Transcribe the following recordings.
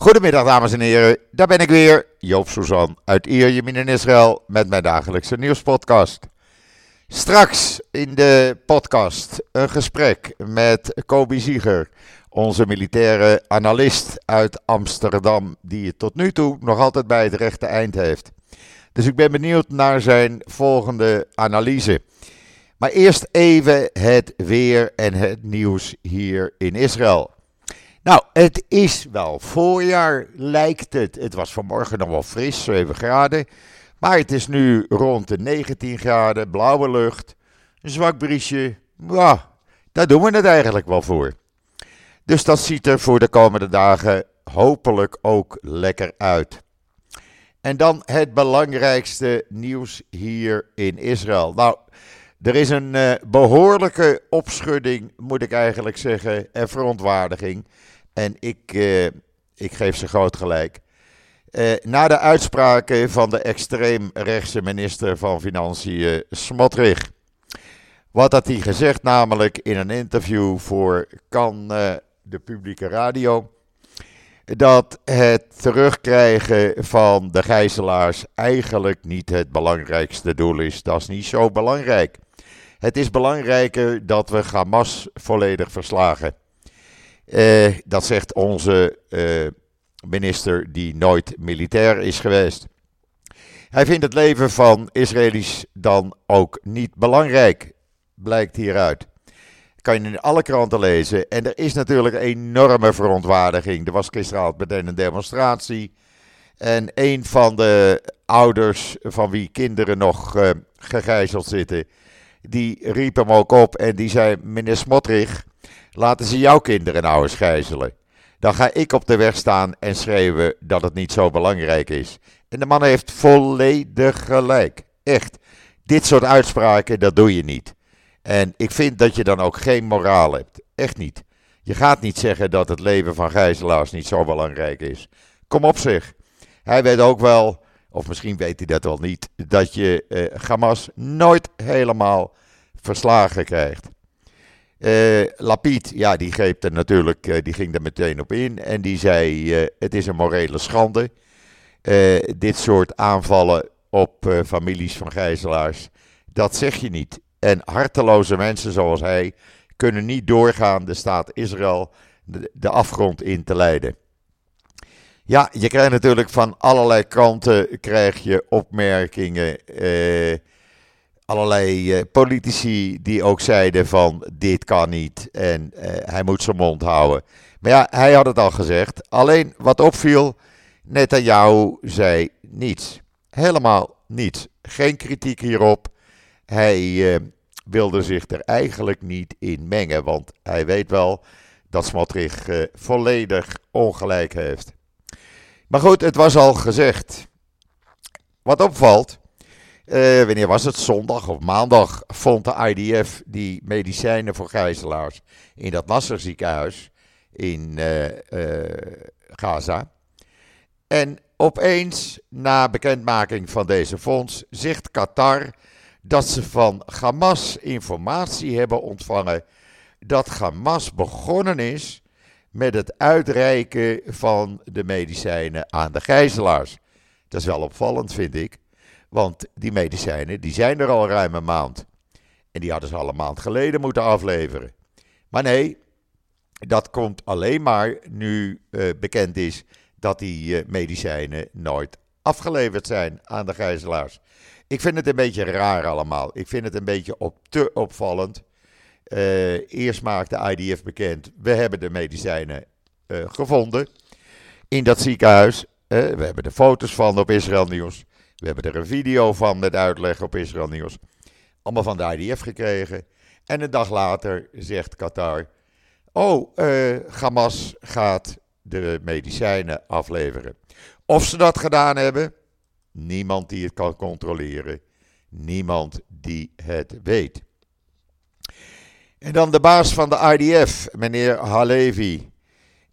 Goedemiddag dames en heren, daar ben ik weer, Joop Suzan uit Ierjemien in Israël met mijn dagelijkse nieuwspodcast. Straks in de podcast een gesprek met Kobi Zieger, onze militaire analist uit Amsterdam, die het tot nu toe nog altijd bij het rechte eind heeft. Dus ik ben benieuwd naar zijn volgende analyse. Maar eerst even het weer en het nieuws hier in Israël. Nou, het is wel voorjaar, lijkt het. Het was vanmorgen nog wel fris, 7 graden. Maar het is nu rond de 19 graden, blauwe lucht, een zwak briesje. Ja, daar doen we het eigenlijk wel voor. Dus dat ziet er voor de komende dagen hopelijk ook lekker uit. En dan het belangrijkste nieuws hier in Israël. Nou, er is een uh, behoorlijke opschudding, moet ik eigenlijk zeggen, en verontwaardiging. En ik, uh, ik geef ze groot gelijk. Uh, na de uitspraken van de extreemrechtse minister van Financiën, Smotrich. Wat had hij gezegd, namelijk in een interview voor Kan de publieke radio dat het terugkrijgen van de gijzelaars eigenlijk niet het belangrijkste doel is. Dat is niet zo belangrijk. Het is belangrijker dat we Hamas volledig verslagen. Uh, dat zegt onze uh, minister die nooit militair is geweest. Hij vindt het leven van Israëli's dan ook niet belangrijk, blijkt hieruit kan je in alle kranten lezen. En er is natuurlijk enorme verontwaardiging. Er was gisteravond meteen een demonstratie. En een van de ouders van wie kinderen nog uh, gegijzeld zitten, die riep hem ook op en die zei: Meneer Smotrich, laten ze jouw kinderen nou eens gijzelen. Dan ga ik op de weg staan en schreeuwen dat het niet zo belangrijk is. En de man heeft volledig gelijk. Echt. Dit soort uitspraken, dat doe je niet. En ik vind dat je dan ook geen moraal hebt. Echt niet. Je gaat niet zeggen dat het leven van gijzelaars niet zo belangrijk is. Kom op zich. Hij weet ook wel, of misschien weet hij dat wel niet, dat je eh, Hamas nooit helemaal verslagen krijgt. Uh, Lapid, ja, die, greep er natuurlijk, uh, die ging er meteen op in en die zei: uh, Het is een morele schande. dit soort aanvallen op families van gijzelaars, dat zeg je niet. En harteloze mensen zoals hij kunnen niet doorgaan de staat Israël de, afgrond in te leiden. Ja, je krijgt natuurlijk van allerlei kanten krijg je opmerkingen. Eh, allerlei eh, politici die ook zeiden van dit kan niet en eh, hij moet zijn mond houden. Maar ja, hij had het al gezegd. Alleen wat opviel, Netanyahu zei niets. Helemaal niets. Geen kritiek hierop. Hij uh, wilde zich er eigenlijk niet in mengen, want hij weet wel dat Smotrich volledig ongelijk heeft. Maar goed, het was al gezegd. Wat opvalt, uh, wanneer was het? Zondag of maandag vond de IDF die medicijnen voor gijzelaars in dat Nasser ziekenhuis in Gaza. En opeens, na bekendmaking van deze fonds, zegt Qatar dat ze van Hamas informatie hebben ontvangen dat Hamas begonnen is met het uitreiken van de medicijnen aan de gijzelaars. Dat is wel opvallend, vind ik. Want die medicijnen die zijn er al ruim een maand. En die hadden ze al een maand geleden moeten afleveren. Maar nee, dat komt alleen maar nu uh, bekend is dat die uh, medicijnen nooit afgeleverd zijn aan de gijzelaars. Ik vind het een beetje raar allemaal. Ik vind het een beetje op te opvallend. Uh, eerst maakte IDF bekend, we hebben de medicijnen gevonden in dat ziekenhuis. We hebben er foto's van op Israël Nieuws. We hebben er een video van met uitleg op Israël Nieuws. Allemaal van de IDF gekregen. En een dag later zegt Qatar: Oh, Hamas gaat de medicijnen afleveren. Of ze dat gedaan hebben, Niemand die het kan controleren. Niemand die het weet. En dan de baas van de IDF, meneer Halevi.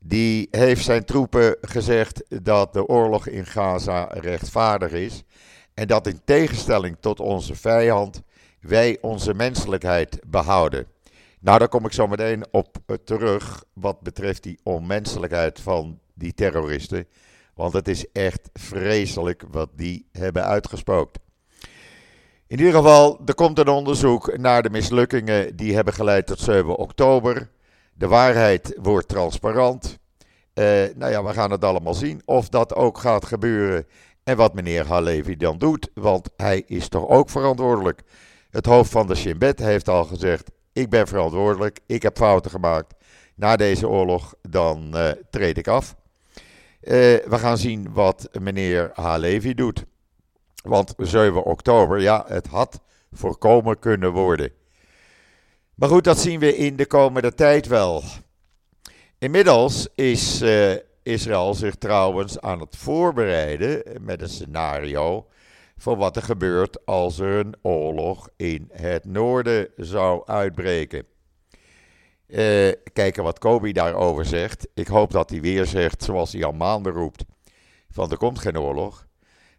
Die heeft zijn troepen gezegd dat de oorlog in Gaza rechtvaardig is. En dat in tegenstelling tot onze vijand wij onze menselijkheid behouden. Nou, daar kom ik zo meteen op terug wat betreft die onmenselijkheid van die terroristen. Want het is echt vreselijk wat die hebben uitgespookt. In ieder geval, er komt een onderzoek naar de mislukkingen die hebben geleid tot 7 oktober. De waarheid wordt transparant. Uh, nou ja, we gaan het allemaal zien of dat ook gaat gebeuren. En wat meneer Halevi dan doet, want hij is toch ook verantwoordelijk. Het hoofd van de Shin Bet heeft al gezegd: Ik ben verantwoordelijk, ik heb fouten gemaakt. Na deze oorlog, dan uh, treed ik af. Uh, we gaan zien wat meneer Halevi doet. Want 7 oktober, ja, het had voorkomen kunnen worden. Maar goed, dat zien we in de komende tijd wel. Inmiddels is uh, Israël zich trouwens aan het voorbereiden met een scenario voor wat er gebeurt als er een oorlog in het noorden zou uitbreken. Uh, kijken wat Kobi daarover zegt. Ik hoop dat hij weer zegt, zoals hij al maanden roept, van er komt geen oorlog.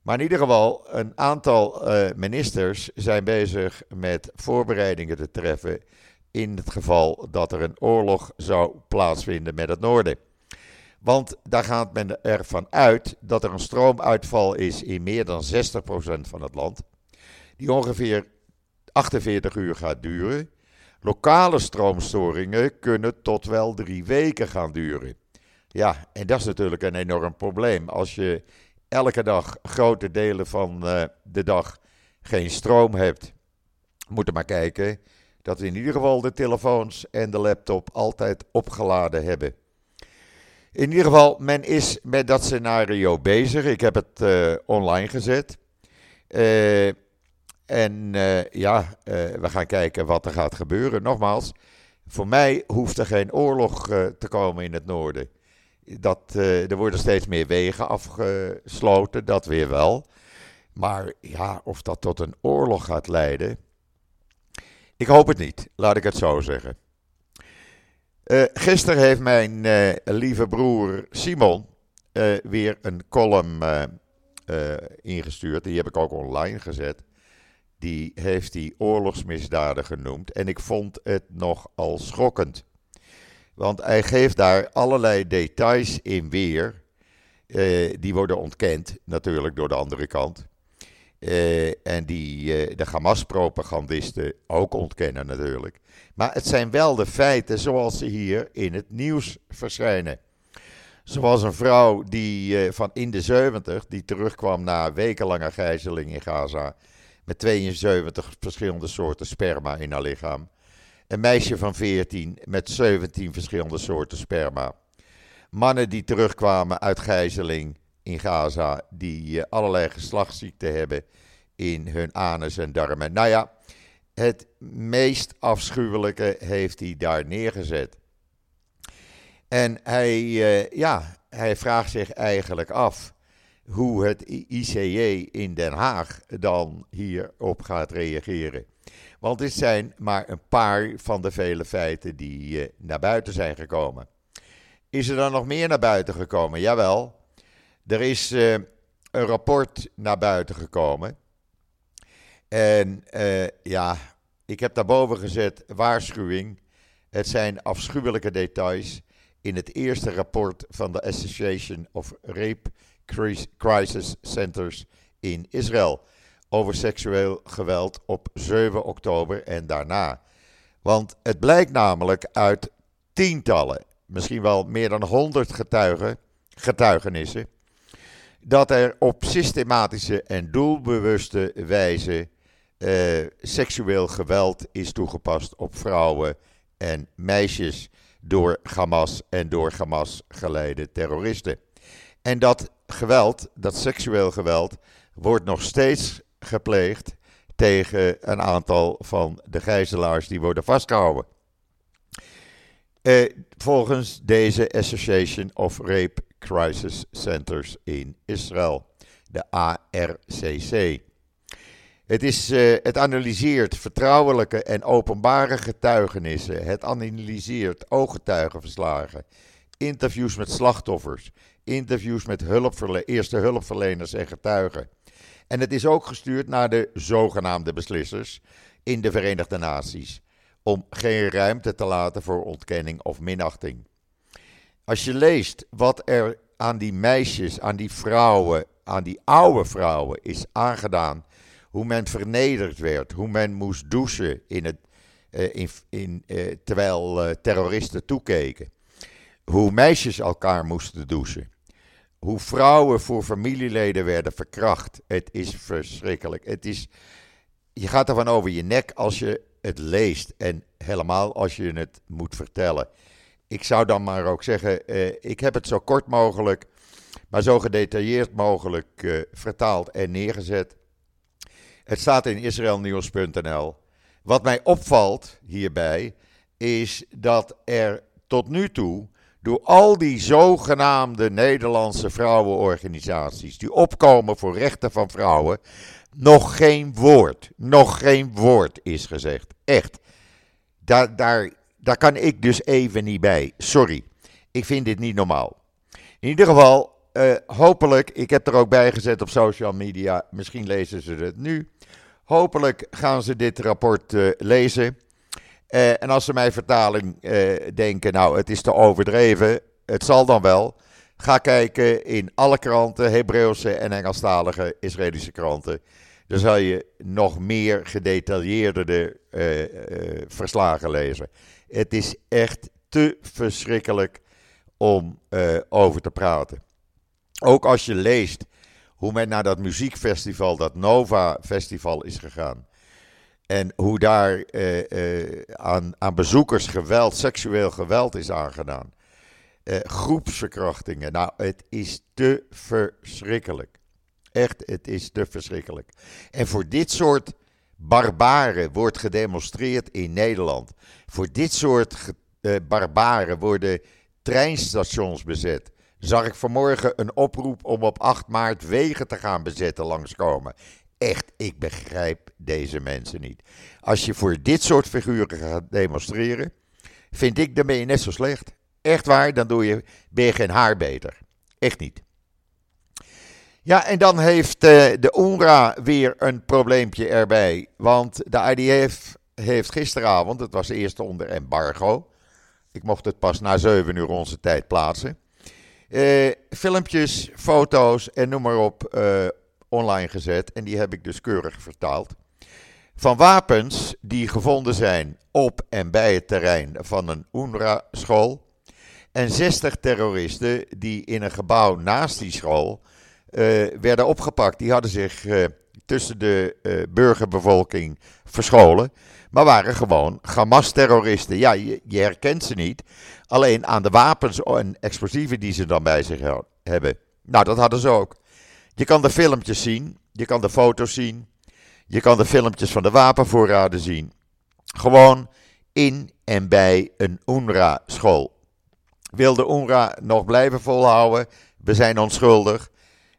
Maar in ieder geval, een aantal uh, ministers zijn bezig met voorbereidingen te treffen in het geval dat er een oorlog zou plaatsvinden met het noorden. Want daar gaat men ervan uit dat er een stroomuitval is in meer dan 60% van het land, die ongeveer 48 uur gaat duren. Lokale stroomstoringen kunnen tot wel drie weken gaan duren. Ja, en dat is natuurlijk een enorm probleem. Als je elke dag grote delen van uh, de dag geen stroom hebt, moet maar kijken dat we in ieder geval de telefoons en de laptop altijd opgeladen hebben. In ieder geval, men is met dat scenario bezig. Ik heb het uh, online gezet. Uh, en uh, ja, we gaan kijken wat er gaat gebeuren. Nogmaals, voor mij hoeft er geen oorlog te komen in het noorden. Dat, er worden steeds meer wegen afgesloten, dat weer wel. Maar ja, of dat tot een oorlog gaat leiden, ik hoop het niet, laat ik het zo zeggen. Uh, gisteren heeft mijn uh, lieve broer Simon uh, weer een column ingestuurd. Die heb ik ook online gezet. Die heeft hij oorlogsmisdaden genoemd. En ik vond het nogal schokkend. Want hij geeft daar allerlei details in weer. die worden ontkend, natuurlijk door de andere kant. Uh, en die uh, de Hamas-propagandisten ook ontkennen natuurlijk. Maar het zijn wel de feiten zoals ze hier in het nieuws verschijnen. Zoals een vrouw die uh, van in de 70 die terugkwam na wekenlange gijzeling in Gaza met 72 verschillende soorten sperma in haar lichaam. Een meisje van 14 met 17 verschillende soorten sperma. Mannen die terugkwamen uit gijzeling in Gaza die allerlei geslachtsziekten hebben in hun anus en darmen. Nou ja, het meest afschuwelijke heeft hij daar neergezet. En hij, uh, ja, hij vraagt zich eigenlijk af hoe het ICJ in Den Haag dan hierop gaat reageren. Want dit zijn maar een paar van de vele feiten die uh, naar buiten zijn gekomen. Is er dan nog meer naar buiten gekomen? Jawel. Er is uh, een rapport naar buiten gekomen. En uh, ja, ik heb daarboven gezet waarschuwing. Het zijn afschuwelijke details in het eerste rapport van de Association of Rape Crisis Centers in Israël over seksueel geweld op 7 oktober en daarna. Want het blijkt namelijk uit tientallen, misschien wel meer dan 100 getuigen, getuigenissen dat er op systematische en doelbewuste wijze uh, seksueel geweld is toegepast op vrouwen en meisjes door Hamas en door Hamas geleide terroristen. En dat geweld, dat seksueel geweld, wordt nog steeds gepleegd tegen een aantal van de gijzelaars die worden vastgehouden. Uh, volgens deze Association of Rape Crisis Centers in Israël, de ARCC. Het, is, uh, het analyseert vertrouwelijke en openbare getuigenissen. Het analyseert ooggetuigenverslagen, interviews met slachtoffers, interviews met hulpverle eerste hulpverleners en getuigen. En het is ook gestuurd naar de zogenaamde beslissers in de Verenigde Naties, om geen ruimte te laten voor ontkenning of minachting. Als je leest wat er aan die meisjes, aan die vrouwen, aan die oude vrouwen is aangedaan. Hoe men vernederd werd, hoe men moest douchen in het, uh, in, in, uh, terwijl uh, terroristen toekeken. Hoe meisjes elkaar moesten douchen. Hoe vrouwen voor familieleden werden verkracht. Het is verschrikkelijk. Het is, je gaat ervan over je nek als je het leest. En helemaal als je het moet vertellen. Ik zou dan maar ook zeggen, uh, ik heb het zo kort mogelijk, maar zo gedetailleerd mogelijk uh, vertaald en neergezet. Het staat in israelnieuws.nl. Wat mij opvalt hierbij is dat er tot nu toe door al die zogenaamde Nederlandse vrouwenorganisaties die opkomen voor rechten van vrouwen, nog geen woord, nog geen woord is gezegd. Echt. Daar, daar, daar kan ik dus even niet bij. Sorry. Ik vind dit niet normaal. In ieder geval, uh, hopelijk, ik heb er ook bij gezet op social media, misschien lezen ze het nu. Hopelijk gaan ze dit rapport uh, lezen. Uh, en als ze mijn vertaling denken, nou het is te overdreven, het zal dan wel. Ga kijken in alle kranten, Hebreeuwse en Engelstalige Israëlische kranten. Dan zal je nog meer gedetailleerde verslagen lezen. Het is echt te verschrikkelijk om uh, over te praten. Ook als je leest hoe men naar dat muziekfestival, dat Nova Festival, is gegaan. En hoe daar uh, uh, aan, aan, bezoekers geweld, seksueel geweld is aangedaan. groepsverkrachtingen. Nou, het is te verschrikkelijk. Echt, het is te verschrikkelijk. En voor dit soort barbaren wordt gedemonstreerd in Nederland. Voor dit soort uh, barbaren worden treinstations bezet. Zag ik vanmorgen een oproep om op 8 maart wegen te gaan bezetten langskomen. Echt, ik begrijp deze mensen niet. Als je voor dit soort figuren gaat demonstreren, vind ik, dan ben je net zo slecht. Echt waar, dan doe je, ben je geen haar beter. Echt niet. Ja, en dan heeft uh, de UNRWA weer een probleempje erbij. Want de IDF heeft gisteravond, het was eerst onder embargo. Ik mocht het pas na 7 uur onze tijd plaatsen. Uh, filmpjes, foto's en noem maar op uh, online gezet. En die heb ik dus keurig vertaald. Van wapens die gevonden zijn op en bij het terrein van een UNRWA-school. En 60 terroristen die in een gebouw naast die school uh, werden opgepakt. Die hadden zich tussen de uh, burgerbevolking verscholen. Maar waren gewoon Hamas-terroristen. Ja, je, je, herkent ze niet. Alleen aan de wapens en explosieven die ze dan bij zich hebben. Nou, dat hadden ze ook. Je kan de filmpjes zien. Je kan de foto's zien. Je kan de filmpjes van de wapenvoorraden zien. Gewoon in en bij een UNRWA-school. Wil de UNRWA nog blijven volhouden? We zijn onschuldig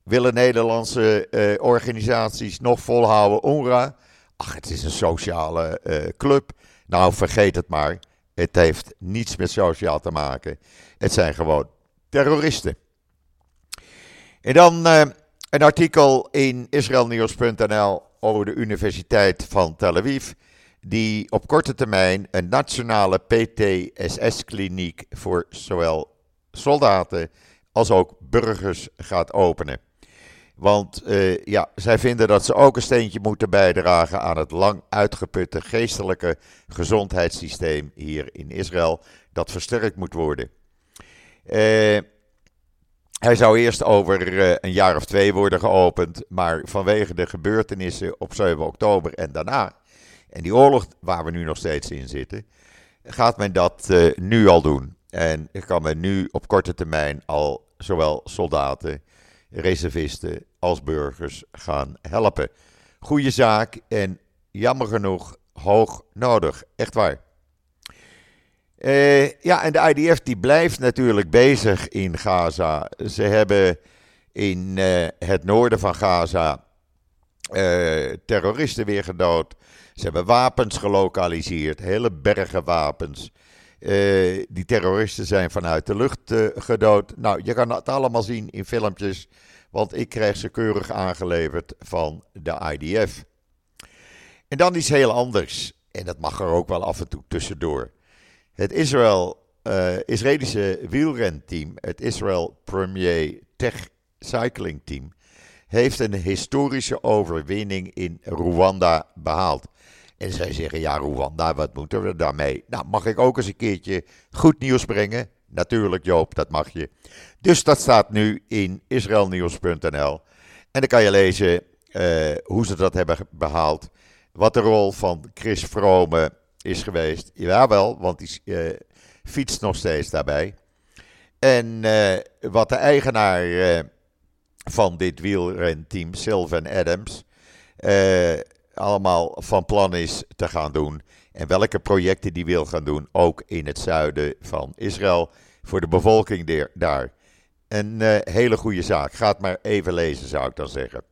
willen Nederlandse uh, organisaties nog volhouden. UNRWA, ach, het is een sociale uh, club. Nou, vergeet het maar. Het heeft niets met sociaal te maken. Het zijn gewoon terroristen. En dan uh, een artikel in israelnieuws.nl over de Universiteit van Tel Aviv. Die op korte termijn een nationale PTSS-kliniek voor zowel soldaten als ook burgers gaat openen. Want uh, ja, zij vinden dat ze ook een steentje moeten bijdragen aan het lang uitgeputte geestelijke gezondheidssysteem hier in Israël, dat versterkt moet worden. Uh, hij zou eerst over uh, een jaar of twee worden geopend, maar vanwege de gebeurtenissen op 7 oktober en daarna, en die oorlog waar we nu nog steeds in zitten, gaat men dat nu al doen. En kan men nu op korte termijn al zowel soldaten reservisten als burgers gaan helpen. Goeie zaak en jammer genoeg hoog nodig. Echt waar. Uh, ja, en de IDF die blijft natuurlijk bezig in Gaza. Ze hebben in uh, het noorden van Gaza uh, terroristen weer gedood. Ze hebben wapens gelokaliseerd, hele bergen wapens. Uh, die terroristen zijn vanuit de lucht uh, gedood. Nou, je kan het allemaal zien in filmpjes, want ik krijg ze keurig aangeleverd van de IDF. En dan iets heel anders, en dat mag er ook wel af en toe tussendoor. Het Israel uh, Israëlische wielrenteam, het Israel Premier Tech Cycling Team, heeft een historische overwinning in Rwanda behaald. En zij zeggen, ja Rwanda, wat moeten we daarmee? Nou, mag ik ook eens een keertje goed nieuws brengen? Natuurlijk Joop, dat mag je. Dus dat staat nu in israelnieuws.nl. En dan kan je lezen uh, hoe ze dat hebben behaald. Wat de rol van Chris Vrome is geweest. Jawel, want die uh, fietst nog steeds daarbij. En uh, wat de eigenaar van dit wielrenteam, Sylvan Adams, allemaal van plan is te gaan doen. En welke projecten die wil gaan doen, ook in het zuiden van Israël, voor de bevolking daar. Een uh, hele goede zaak. Ga het maar even lezen, zou ik dan zeggen.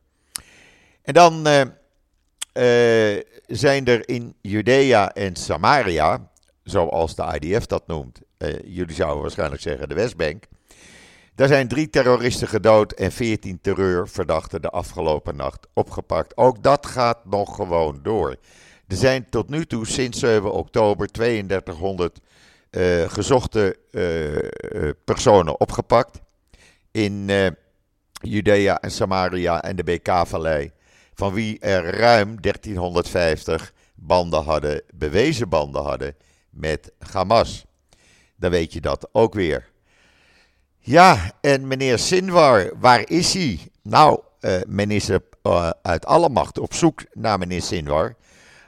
En dan uh, uh, zijn er in Judea en Samaria, zoals de IDF dat noemt, jullie zouden waarschijnlijk zeggen de Westbank. Daar zijn drie terroristen gedood en veertien terreurverdachten de afgelopen nacht opgepakt. Ook dat gaat nog gewoon door. Er zijn tot nu toe sinds 7 oktober 3200 uh, gezochte uh, personen opgepakt in Judea en Samaria en de BK-vallei, van wie er ruim 1350 banden hadden, bewezen banden hadden met Hamas. Dan weet je dat ook weer. Ja, en meneer Sinwar, waar is hij? Nou, uh, men is er uh, uit alle macht op zoek naar meneer Sinwar.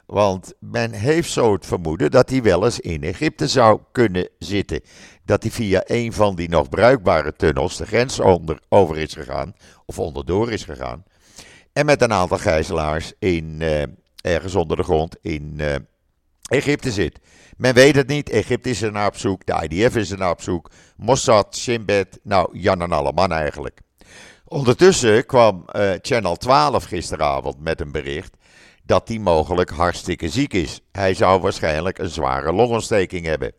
Want men heeft zo het vermoeden dat hij wel eens in Egypte zou kunnen zitten. Dat hij via een van die nog bruikbare tunnels de grens onder, over is gegaan, of onderdoor is gegaan. En met een aantal gijzelaars in, uh, ergens onder de grond in Egypte zit. Men weet het niet. Egypte is er naar op zoek. De IDF is er naar op zoek. Mossad, Shin Bet. Nou, Jan en alle man eigenlijk. Ondertussen kwam uh, Channel 12 gisteravond met een bericht dat hij mogelijk hartstikke ziek is. Hij zou waarschijnlijk een zware longontsteking hebben.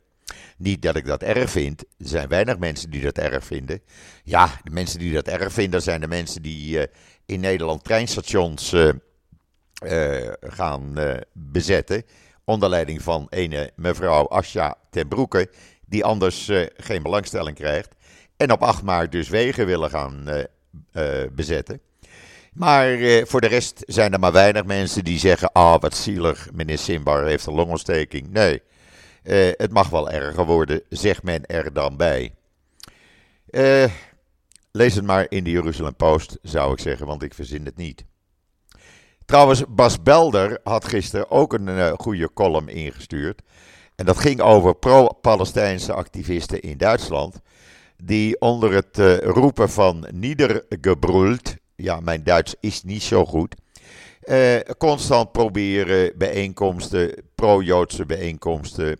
Niet dat ik dat erg vind. Er zijn weinig mensen die dat erg vinden. Ja, de mensen die dat erg vinden zijn de mensen die uh, in Nederland treinstations uh, gaan bezetten onder leiding van ene mevrouw Asja ten Broeke, die anders uh, geen belangstelling krijgt. En op 8 maart dus wegen willen gaan uh, uh, bezetten. Maar voor de rest zijn er maar weinig mensen die zeggen: Ah, wat zielig, meneer Simbar heeft een longontsteking. Nee, het mag wel erger worden, zegt men er dan bij. lees het maar in de Jeruzalem Post, zou ik zeggen, want ik verzin het niet. Trouwens, Bas Belder had gisteren ook een uh, goede column ingestuurd. En dat ging over pro-Palestijnse activisten in Duitsland. Die onder het uh, roepen van Niedergebroeld, ja, mijn Duits is niet zo goed. Uh, constant proberen bijeenkomsten, pro-Joodse bijeenkomsten,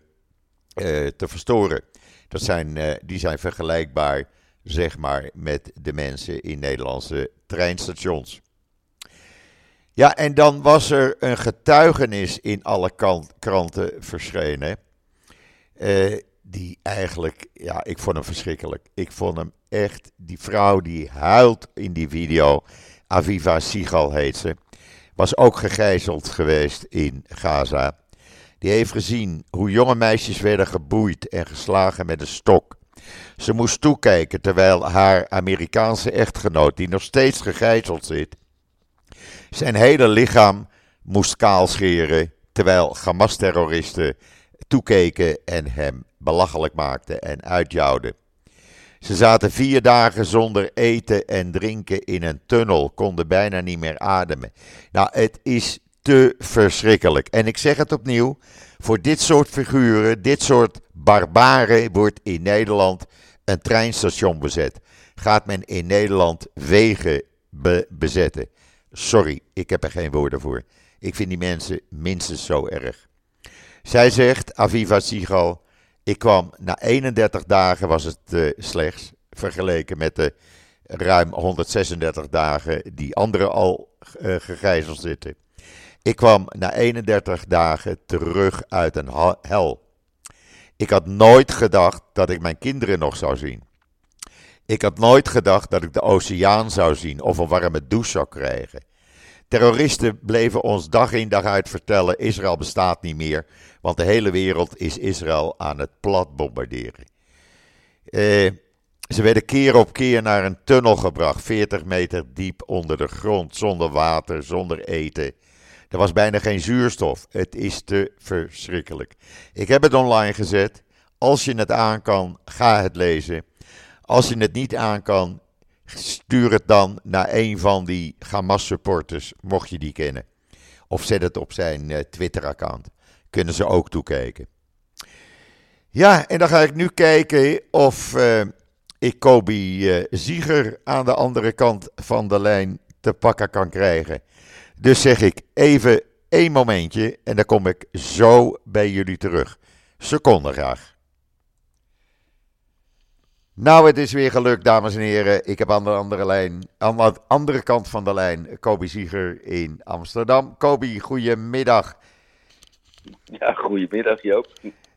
te verstoren. Dat zijn, die zijn vergelijkbaar, zeg maar, met de mensen in Nederlandse treinstations. Ja, en dan was er een getuigenis in alle kranten verschenen. Uh, die eigenlijk, ja, ik vond hem verschrikkelijk. Ik vond hem echt, die vrouw die huilt in die video, Aviva Sigal heet ze, was ook gegijzeld geweest in Gaza. Die heeft gezien hoe jonge meisjes werden geboeid en geslagen met een stok. Ze moest toekijken terwijl haar Amerikaanse echtgenoot, die nog steeds gegijzeld zit, zijn hele lichaam moest kaalscheren terwijl Hamas-terroristen toekeken en hem belachelijk maakten en uitjouwden. Ze zaten vier dagen zonder eten en drinken in een tunnel, konden bijna niet meer ademen. Nou, het is te verschrikkelijk. En ik zeg het opnieuw, voor dit soort figuren, dit soort barbaren, wordt in Nederland een treinstation bezet. Gaat men in Nederland wegen be bezetten. Sorry, ik heb er geen woorden voor. Ik vind die mensen minstens zo erg. Zij zegt, Aviva Sigal, ik kwam na 31 dagen was het uh, slechts, vergeleken met de ruim 136 dagen die anderen al uh, gegijzeld zitten. Ik kwam na 31 dagen terug uit een hel. Ik had nooit gedacht dat ik mijn kinderen nog zou zien. Ik had nooit gedacht dat ik de oceaan zou zien of een warme douche zou krijgen. Terroristen bleven ons dag in dag uit vertellen: Israël bestaat niet meer, want de hele wereld is Israël aan het plat bombarderen. ze werden keer op keer naar een tunnel gebracht, 40 meter diep onder de grond, zonder water, zonder eten. Er was bijna geen zuurstof. Het is te verschrikkelijk. Ik heb het online gezet. Als je het aan kan, ga het lezen. Als je het niet aan kan, stuur het dan naar een van die Hamas supporters, mocht je die kennen. Of zet het op zijn uh, Twitter-account. Kunnen ze ook toekijken. Ja, en dan ga ik nu kijken of uh, ik Kobe uh, Zieger aan de andere kant van de lijn te pakken kan krijgen. Dus zeg ik even één momentje en dan kom ik zo bij jullie terug. Seconde graag. Nou, het is weer gelukt, dames en heren. Ik heb aan de andere, lijn, aan de andere kant van de lijn Kobi Zieger in Amsterdam. Kobi, goedemiddag. Ja, goedemiddag Joop.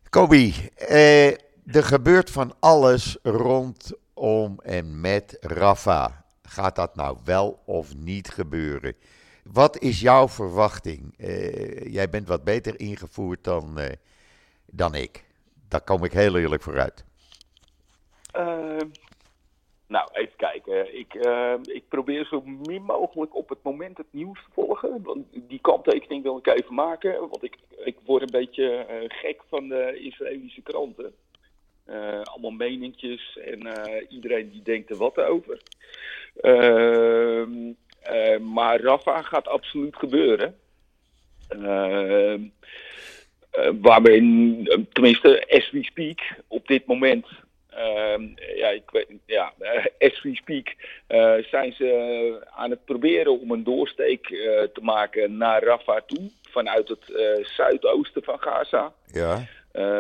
Kobi, eh, er gebeurt van alles rondom en met Rafa. Gaat dat nou wel of niet gebeuren? Wat is jouw verwachting? Uh, jij bent wat beter ingevoerd dan, uh, dan ik. Daar kom ik heel eerlijk vooruit. Uh, nou, even kijken. Ik, ik probeer zo min mogelijk op het moment het nieuws te volgen. Want die kanttekening wil ik even maken. Want ik, ik word een beetje gek van de Israëlische kranten. allemaal meningjes en iedereen die denkt er wat over. Ehm maar Rafa gaat absoluut gebeuren. Uh, waarbij, tenminste, as we speak, op dit moment, ehm, ja, ik weet, ja, as we speak, zijn ze aan het proberen om een doorsteek te maken naar Rafa toe, vanuit het zuidoosten van Gaza. Ja.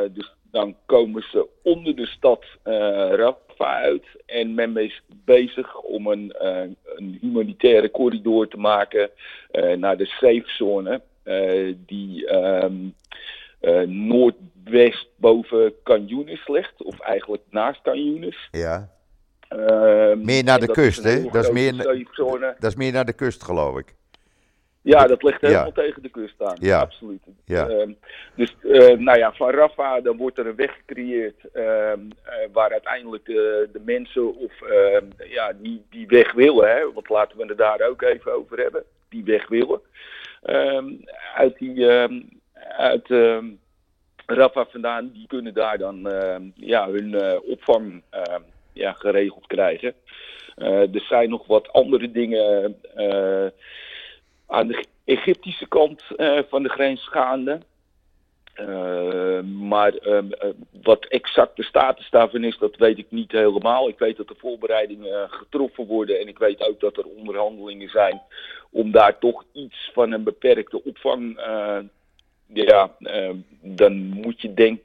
dus dan komen ze onder de stad Rafa uit. En men is bezig om een, uh, een humanitaire corridor te maken uh, naar de safe zone. Uh, die um, noordwest boven Canyonis ligt. Of eigenlijk naast Canyonis. Ja. Ehm, meer naar de kust, hè? Dat is meer, dat is meer naar de kust, geloof ik. Ja, dat ligt helemaal tegen de kust aan. Ja. Absoluut. Ja. Uh, dus uh, nou ja, van Rafa dan wordt er een weg gecreëerd uh, waar uiteindelijk de, de mensen of ehm, ja, die, die weg willen, hè, want laten we het daar ook even over hebben, die weg willen. uit die, uit Rafa vandaan, die kunnen daar dan ja, hun eh, opvang ja, geregeld krijgen. er zijn nog wat andere dingen aan de Egyptische kant uh, van de grens gaande. Uh, maar uh, wat exact de status daarvan is, dat weet ik niet helemaal. Ik weet dat er voorbereidingen getroffen worden en ik weet ook dat er onderhandelingen zijn om daar toch iets van een beperkte opvang. Ja, dan moet je denk,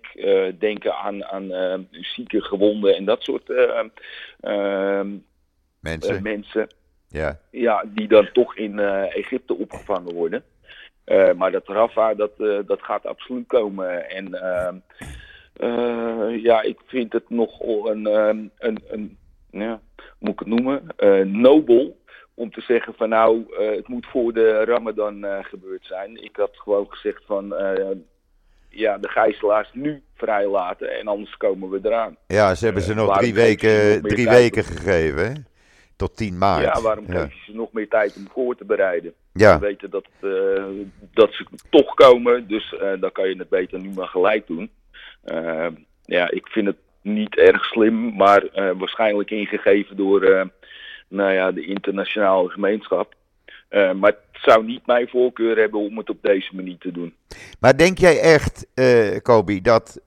denken aan, aan zieke gewonden en dat soort mensen. mensen. Ja. ja, die dan toch in Egypte opgevangen worden. Maar dat Rafa, dat, dat gaat absoluut komen. En ja, ik vind het nogal een, een, een ja, moet ik het noemen, nobel om te zeggen van nou, het moet voor de Ramadan gebeurd zijn. Ik had gewoon gezegd van ja, de gijzelaars nu vrijlaten en anders komen we eraan. Ja, ze hebben ze nog drie weken, drie weken gegeven. Hè? Tot 10 maart. Ja, waarom ja. geef je ze nog meer tijd om voor te bereiden? Ja. We weten dat, uh, dat ze toch komen, dus uh, dan kan je het beter nu maar gelijk doen. Uh, ja, ik vind het niet erg slim, maar waarschijnlijk ingegeven door nou ja, de internationale gemeenschap. maar het zou niet mijn voorkeur hebben om het op deze manier te doen. Maar denk jij echt, Kobi, dat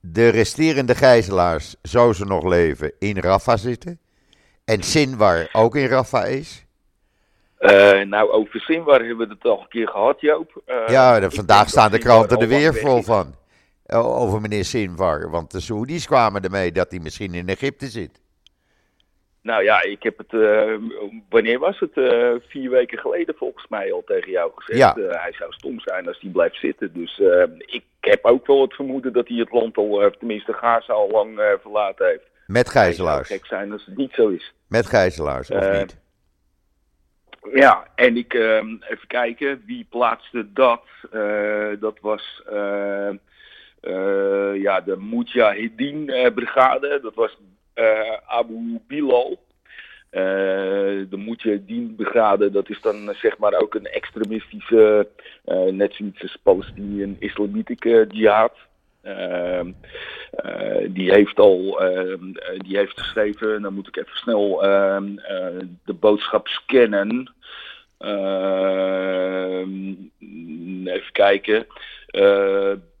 de resterende gijzelaars, zo ze nog leven, in Rafa zitten? En Sinwar ook in Rafa is? Uh, nou, over Sinwar hebben we het al een keer gehad, Joop. Uh, ja, vandaag staan de kranten er weer vol van. Over meneer Sinwar. Want de Saoedi's kwamen ermee dat hij misschien in Egypte zit. Nou ja, ik heb het, uh, wanneer was het? Uh, vier weken geleden volgens mij al tegen jou gezegd. Ja. Uh, hij zou stom zijn als hij blijft zitten. Dus ik heb ook wel het vermoeden dat hij het land al, tenminste Gaza al lang verlaten heeft. Met gijzelaars. Het gek zijn als het niet zo is. Met gijzelaars, of niet? Ja, en ik, uh, even kijken, wie plaatste dat? Dat was ja, de Mujahideen-brigade. dat was Abu Bilal. de Mujahideen-brigade, dat is dan zeg maar ook een extremistische, net zoiets als Palestinian Islamitic Jihad. Ehm, eh, die heeft al ehm, eh, die heeft geschreven, dan moet ik even snel ehm, eh, de boodschap scannen. even kijken.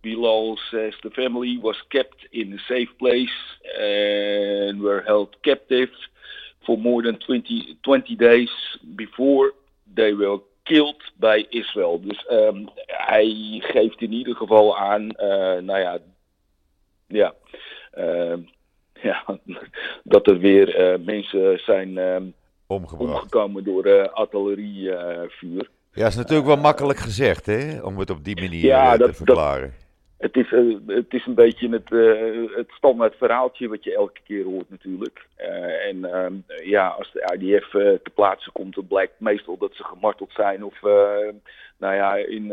Bilal says the family was kept in a safe place and were held captive for more than 20, 20 days before they were killed bij Israël. Dus um, hij geeft in ieder geval aan, uh, nou ja, ja, uh, ja dat er weer uh, mensen zijn um, omgekomen door uh, artillerievuur. ja, is natuurlijk wel makkelijk gezegd, hè, om het op die manier ja, te verklaren. Dat, het is, uh, het is een beetje het, uh, het standaard verhaaltje wat je elke keer hoort natuurlijk. Uh, en ehm, ja, als de IDF te plaatsen komt, dan blijkt meestal dat ze gemarteld zijn of nou ja, in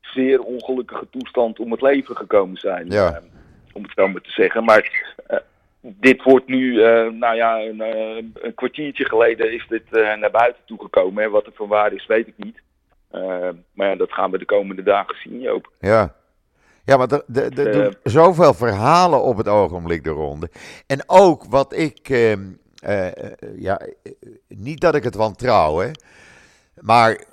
zeer ongelukkige toestand om het leven gekomen zijn. Ja. Ehm, om het zo maar te zeggen. Maar dit wordt nu, nou ja, een, een, kwartiertje geleden is dit naar buiten toegekomen. En wat er van waar is, weet ik niet. maar ja, dat gaan we de komende dagen zien, Joop. Ja. Ja, maar er, er, er doen zoveel verhalen op het ogenblik de ronde. En ook wat ik, uh, uh, ja, niet dat ik het wantrouw, hè. Maar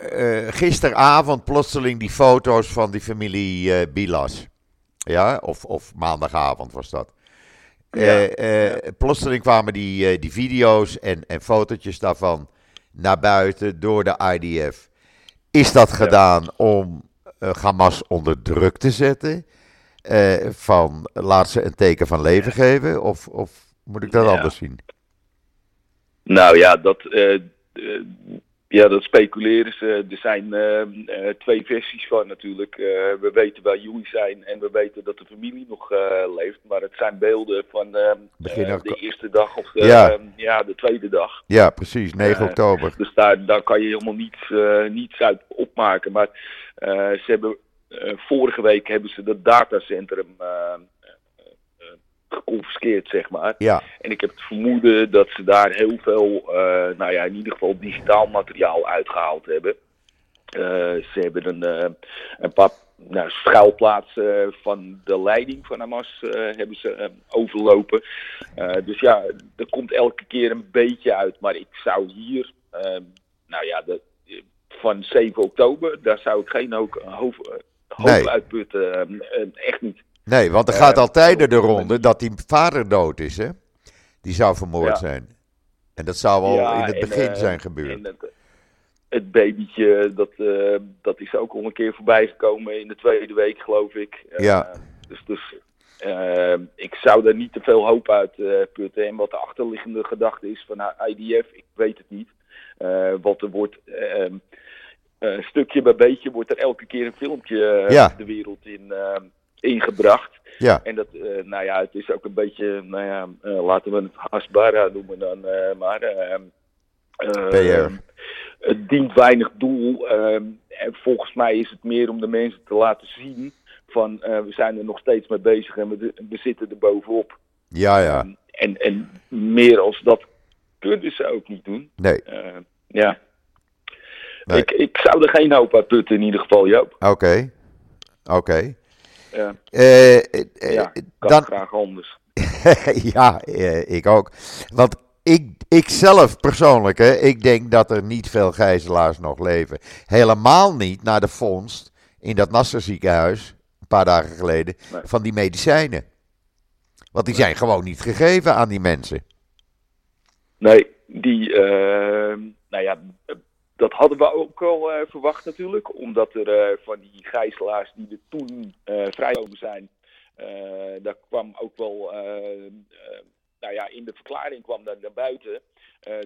gisteravond plotseling die foto's van die familie Bilas. Ja, of, of maandagavond was dat. Ja, Plotseling kwamen die, die video's en, en fotootjes daarvan naar buiten door de IDF. Is dat gedaan om Hamas onder druk te zetten? Uh, van laat ze een teken van leven geven? Of, of moet ik dat anders zien? Nou ja, dat, uh, ja, dat speculeren ze. Er zijn twee versies van natuurlijk. we weten waar jullie zijn en we weten dat de familie nog leeft. Maar het zijn beelden van de eerste dag of de, ja. ja. de tweede dag. Ja, precies, 9 oktober. Dus daar, daar kan je helemaal niets, niets uit opmaken. Maar ze hebben eh, vorige week hebben ze dat datacentrum geconfiskeerd, zeg maar. Ja. En ik heb het vermoeden dat ze daar heel veel, nou ja, in ieder geval digitaal materiaal uitgehaald hebben. ze hebben een, een paar nou, schuilplaatsen van de leiding van Hamas hebben ze overlopen. dus ja, er komt elke keer een beetje uit. Maar ik zou hier, nou ja, de, van 7 oktober, daar zou ik geen hoofd hoop nee. uitputten. Echt niet. Nee, want er gaat altijd de ronde dat die vader dood is, hè? Die zou vermoord zijn. En dat zou al in het begin eh, zijn gebeurd. Het, het, babytje, dat, uh, dat is ook al een keer voorbij gekomen in de tweede week, geloof ik. Ja. Uh, dus dus uh, ik zou daar niet te veel hoop uit putten. En wat de achterliggende gedachte is van IDF, ik weet het niet. wat er wordt uh, stukje bij beetje wordt er elke keer een filmpje uh, de wereld in uh, ingebracht. Ja. En dat, nou ja, het is ook een beetje, nou ja, laten we het hasbara noemen dan maar. PR. Het dient weinig doel. en volgens mij is het meer om de mensen te laten zien van we zijn er nog steeds mee bezig en we, we zitten er bovenop. Ja, ja. en, en meer als dat kunnen ze ook niet doen. Nee. ja. Ik, ik zou er geen hoop uit putten in ieder geval, Joop. Oké, oké. Uh, ja kan dan... graag anders. ja, ik ook. Want ik, ik zelf persoonlijk, hè, ik denk dat er niet veel gijzelaars nog leven. Helemaal niet naar de vondst in dat Nasser ziekenhuis, een paar dagen geleden, van die medicijnen. Want die zijn gewoon niet gegeven aan die mensen. Nee, die, uh, nou ja, dat hadden we ook al uh, verwacht natuurlijk, omdat er uh, van die gijzelaars die er toen uh, vrijgekomen zijn, daar kwam ook wel, nou ja, in de verklaring kwam daar naar buiten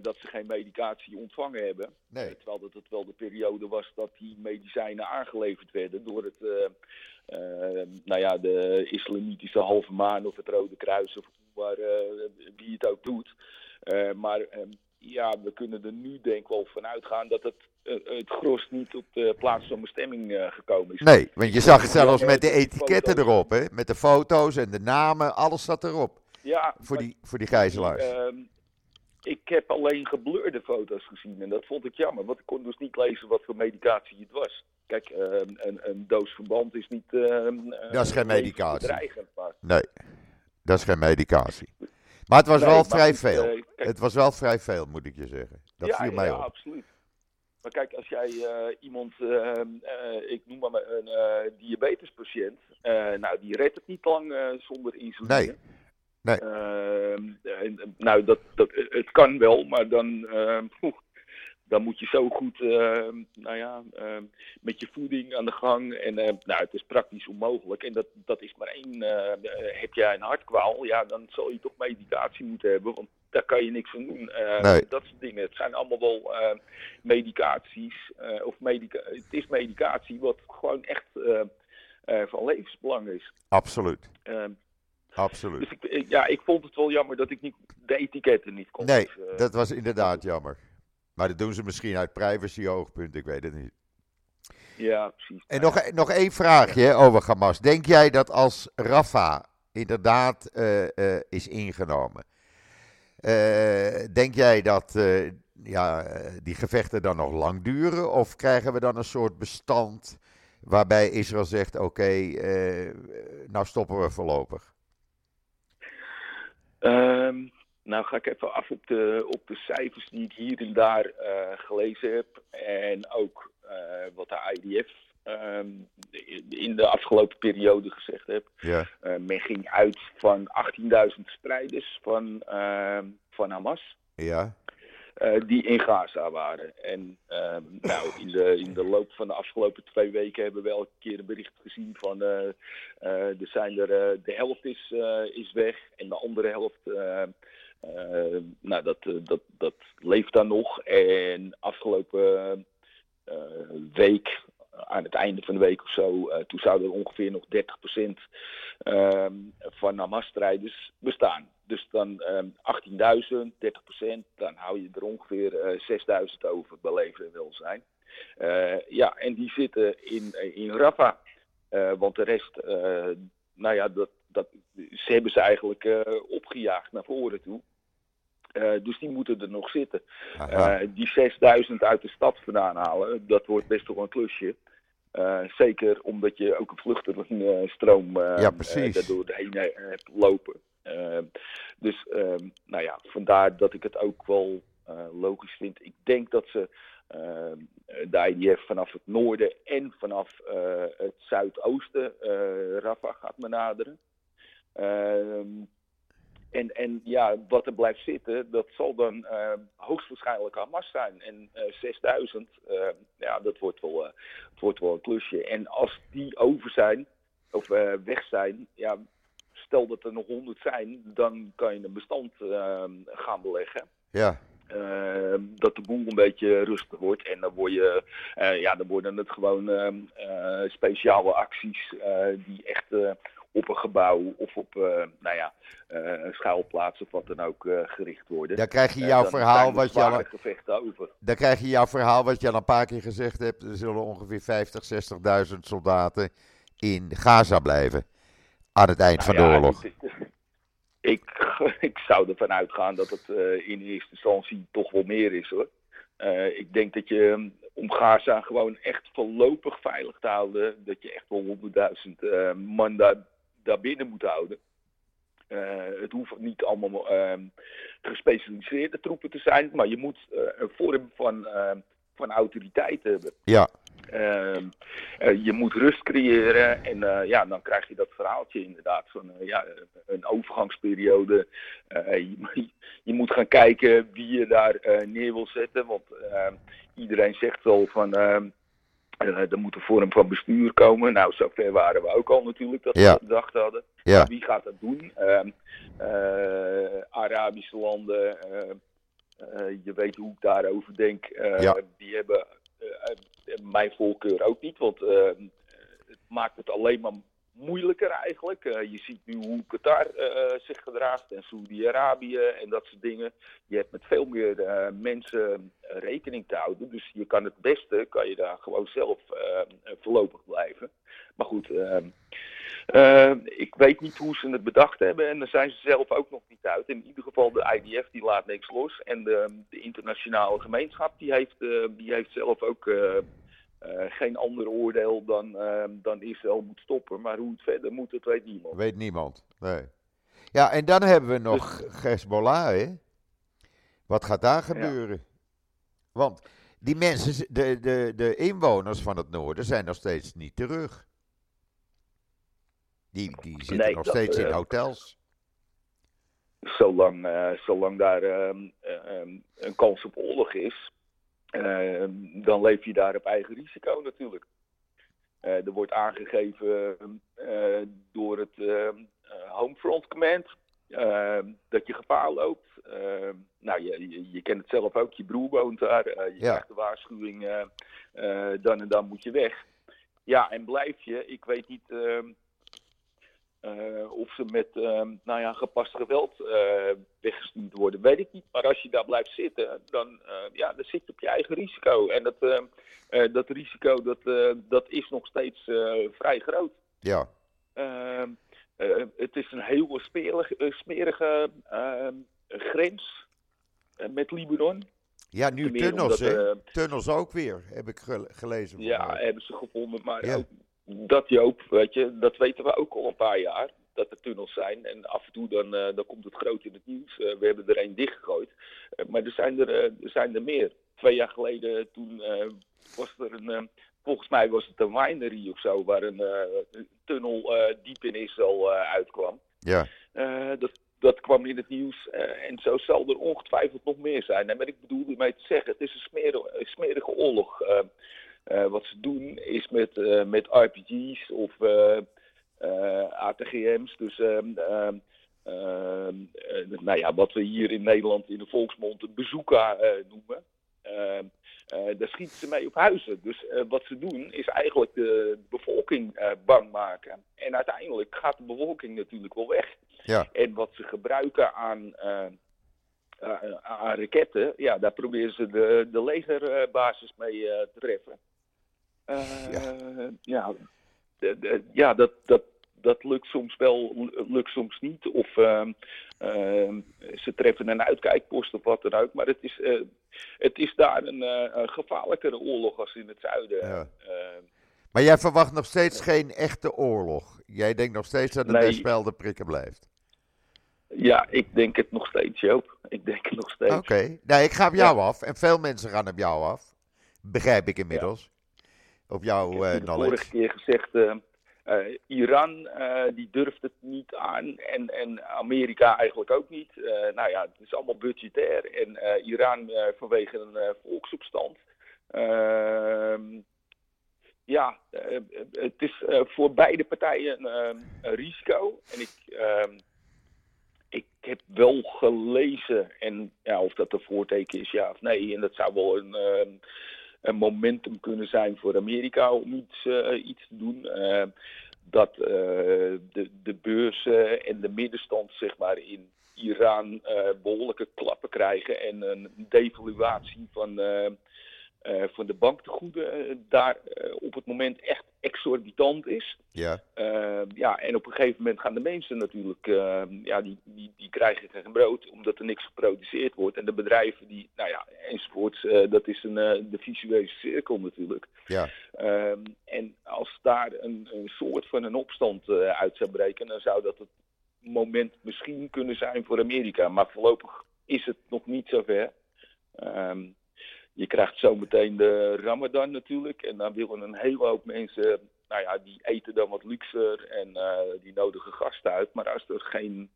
dat ze geen medicatie ontvangen hebben. Nee. terwijl dat het wel de periode was dat die medicijnen aangeleverd werden door het, nou ja, de islamitische halve maan of het Rode Kruis of waar, wie het ook doet. maar ehm, ja, we kunnen er nu denk ik wel van uitgaan dat het, het gros niet op de plaats van bestemming gekomen is. Nee, want je zag het zelfs met de etiketten erop, hè? met de foto's en de namen, alles zat erop. Ja, voor, die, voor die gijzelaars. Ehm, ik heb alleen geblurde foto's gezien en dat vond ik jammer, want ik kon dus niet lezen wat voor medicatie het was. Kijk, ehm, een, een doos verband is niet. Ehm, dat is geen medicatie. Nee, dat is geen medicatie. Maar het was wel vrij veel. Eh, het was wel vrij veel, moet ik je zeggen. Dat ja, viel mij ja, op. absoluut. Maar kijk, als jij uh, iemand, uh, ik noem maar een diabetespatiënt, nou die redt het niet lang zonder insuline. Nee. nee. Ehm, nou, dat, dat, het kan wel, maar dan, dan moet je zo goed uh, nou ja, uh, met je voeding aan de gang. En uh, nou, het is praktisch onmogelijk. En dat, dat is maar één. Eh, heb jij een hartkwaal, ja, dan zal je toch medicatie moeten hebben. Want daar kan je niks van doen. Nee. Dat soort dingen. Het zijn allemaal wel medicaties. of medica het is medicatie wat gewoon echt van levensbelang is. Absoluut. Absoluut. Dus ik, ja, ik vond het wel jammer dat ik niet de etiketten niet kon. Nee, dat was inderdaad jammer. Maar dat doen ze misschien uit privacy-oogpunt, ik weet het niet. Ja, precies. En nog, nog één vraagje over Hamas. Denk jij dat als Rafa inderdaad uh, uh, is ingenomen, uh, denk jij dat ja, die gevechten dan nog lang duren? Of krijgen we dan een soort bestand waarbij Israël zegt: oké, okay, nou stoppen we voorlopig? Um, nou ga ik even af op de, op de cijfers die ik hier en daar uh, gelezen heb. En ook uh, wat de IDF um, in de afgelopen periode gezegd heeft. Ja. Uh, men ging uit van 18.000 strijders van, van Hamas. Ja. die in Gaza waren. En ehm, nou, in, de, in de loop van de afgelopen twee weken hebben we elke keer een bericht gezien van er zijn er de helft is, is weg en de andere helft uh, nou, dat, eh, dat, dat leeft dan nog. En afgelopen uh, week, aan het einde van de week of zo, toen zouden er ongeveer nog 30% ehm, van Hamas-strijders bestaan. Dus dan 18.000, 30%, dan hou je er ongeveer 6.000 over bij leven en welzijn. ja, en die zitten in, in Rafah. want de rest, nou ja, dat, dat, ze hebben ze eigenlijk uh, opgejaagd naar voren toe. Uh, dus die moeten er nog zitten. Uh, die 6000 uit de stad vandaan halen, dat wordt best wel een klusje. zeker omdat je ook een vluchtelingenstroom ja, daardoor heen hebt lopen. dus ehm, nou ja, vandaar dat ik het ook wel logisch vind. Ik denk dat ze ehm, de IDF vanaf het noorden en vanaf het zuidoosten Rafah gaat benaderen. Ehm, en, en ja, wat er blijft zitten, dat zal dan uh, hoogstwaarschijnlijk Hamas zijn. En uh, 6000, uh, ja, dat wordt wel, het wordt wel een klusje. En als die over zijn, of weg zijn, ja, stel dat er nog 100 zijn, dan kan je een bestand ehm, gaan beleggen. Ja. Ehm, dat de boel een beetje rustig wordt. En dan, word je, ja, dan worden het gewoon ehm, speciale acties die echt op een gebouw of op uh, nou ja, uh, schuilplaats of wat dan ook uh, gericht worden. Daar krijg je jouw verhaal wat je al. over. Daar krijg je jouw verhaal wat je al een paar keer gezegd hebt. Er zullen ongeveer 50, 60.000 soldaten in Gaza blijven. Aan het eind nou van de oorlog. Ik, ik zou ervan uitgaan dat het in eerste instantie toch wel meer is hoor. ik denk dat je om Gaza gewoon echt voorlopig veilig te houden, dat je echt wel 100.000 man daar daar binnen moet houden. Uh, het hoeft niet allemaal uh, gespecialiseerde troepen te zijn, maar je moet uh, een vorm van, ehm, van autoriteit hebben. Ja. Ehm, eh, je moet rust creëren en ja, dan krijg je dat verhaaltje inderdaad van ja, een overgangsperiode. Je, je, moet gaan kijken wie je daar neer wil zetten, want iedereen zegt wel van uh, er moet een vorm van bestuur komen. Nou, zover waren we ook al natuurlijk dat we dat gedacht hadden. Ja. Wie gaat dat doen? Uh, uh, Arabische landen, je weet hoe ik daarover denk, ja. die hebben mijn voorkeur ook niet. Want het maakt het alleen maar moeilijker eigenlijk. je ziet nu hoe Qatar zich gedraagt en Saudi-Arabië en dat soort dingen. Je hebt met veel meer mensen rekening te houden. Dus je kan het beste, kan je daar gewoon zelf voorlopig blijven. Maar goed, uh, ik weet niet hoe ze het bedacht hebben en daar zijn ze zelf ook nog niet uit. In ieder geval de IDF die laat niks los en de, de internationale gemeenschap die heeft, die heeft zelf ook uh, geen ander oordeel dan, ehm, dan Israël moet stoppen. Maar hoe het verder moet, dat weet niemand. Weet niemand, nee. Ja, en dan hebben we nog dus, Hezbollah, hè? Wat gaat daar gebeuren? Want die mensen, de, de, de inwoners van het noorden zijn nog steeds niet terug. Die, die zitten nog steeds in eh, hotels. Zolang, uh, zolang daar uh, een kans op oorlog is, ehm, dan leef je daar op eigen risico natuurlijk. Eh, er wordt aangegeven door het Homefront Command dat je gevaar loopt. nou, je, je, je, kent het zelf ook, je broer woont daar. je ja. krijgt de waarschuwing, dan en dan moet je weg. Ja, en blijf je, ik weet niet uh, of ze met uh, nou ja, gepast geweld uh, weggestuurd worden, weet ik niet. Maar als je daar blijft zitten, dan, ja, dan zit je op je eigen risico. En dat, dat risico dat, dat is nog steeds vrij groot. Ja. Ehm, het is een heel smerige, smerige ehm, grens met Libanon. Ja, nu tunnels, tunnels ook weer, heb ik gelezen. Ja, hebben ze gevonden, maar ja. ook dat Joop, weet je, dat weten we ook al een paar jaar. Dat er tunnels zijn. En af en toe dan, uh, dan komt het groot in het nieuws. Uh, we hebben er één dichtgegooid. Uh, maar er zijn er, er zijn er meer. Twee jaar geleden toen was er een... volgens mij was het een winery of zo. Waar een, tunnel diep in Israël uitkwam. Ja. dat, dat kwam in het nieuws. en zo zal er ongetwijfeld nog meer zijn. En wat ik bedoel ermee te zeggen. Het is een smerige, smerige oorlog. Eh, wat ze doen is met, uh, met RPG's of uh, eh, ATGM's. Dus ehm, ehm, ehm, nou ja, wat we hier in Nederland in de volksmond een bezoeka noemen. daar schieten ze mee op huizen. Dus wat ze doen is eigenlijk de bevolking bang maken. En uiteindelijk gaat de bevolking natuurlijk wel weg. Ja. En wat ze gebruiken aan, aan raketten, ja, daar proberen ze de, de legerbasis mee te treffen. Ja, ja, ja dat, dat, dat lukt soms wel, lukt soms niet. Of uh, uh, ze treffen een uitkijkpost of wat dan ook. Maar het is, uh, het is daar een, een, gevaarlijkere oorlog als in het zuiden. Ja. maar jij verwacht nog steeds geen echte oorlog. Jij denkt nog steeds dat het nee. de prikken blijft. Ja, ik denk het nog steeds, Joop. Ik denk het nog steeds. Oké, okay. nee, ik ga op jou af. En veel mensen gaan op jou af. Begrijp ik inmiddels op jouw uh, knowledge? vorige keer gezegd, uh, uh, Iran die durft het niet aan en, en Amerika eigenlijk ook niet. nou ja, het is allemaal budgetair en Iran vanwege een volksopstand. Ehm, ja, het is voor beide partijen een risico. En ik, ehm, ik heb wel gelezen, en ja, of dat een voorteken is, ja of nee, en dat zou wel een, ehm, een momentum kunnen zijn voor Amerika om iets, uh, iets te doen. Uh, dat uh, de, de beurzen en de middenstand zeg maar, in Iran behoorlijke klappen krijgen en een devaluatie van van de banktegoeden uh, daar uh, op het moment echt exorbitant is. Ja. ja, en op een gegeven moment gaan de mensen natuurlijk, ja, die, die, die krijgen geen brood omdat er niks geproduceerd wordt. En de bedrijven die, nou ja, enzovoorts, dat is een, de visuele cirkel natuurlijk. Ja. Ehm, en als daar een, een soort van een opstand uit zou breken, dan zou dat het moment misschien kunnen zijn voor Amerika. Maar voorlopig is het nog niet zover. Um, je krijgt zometeen de Ramadan natuurlijk. En dan willen een hele hoop mensen, nou ja, die eten dan wat luxer en uh, die nodigen gasten uit. Maar als er geen,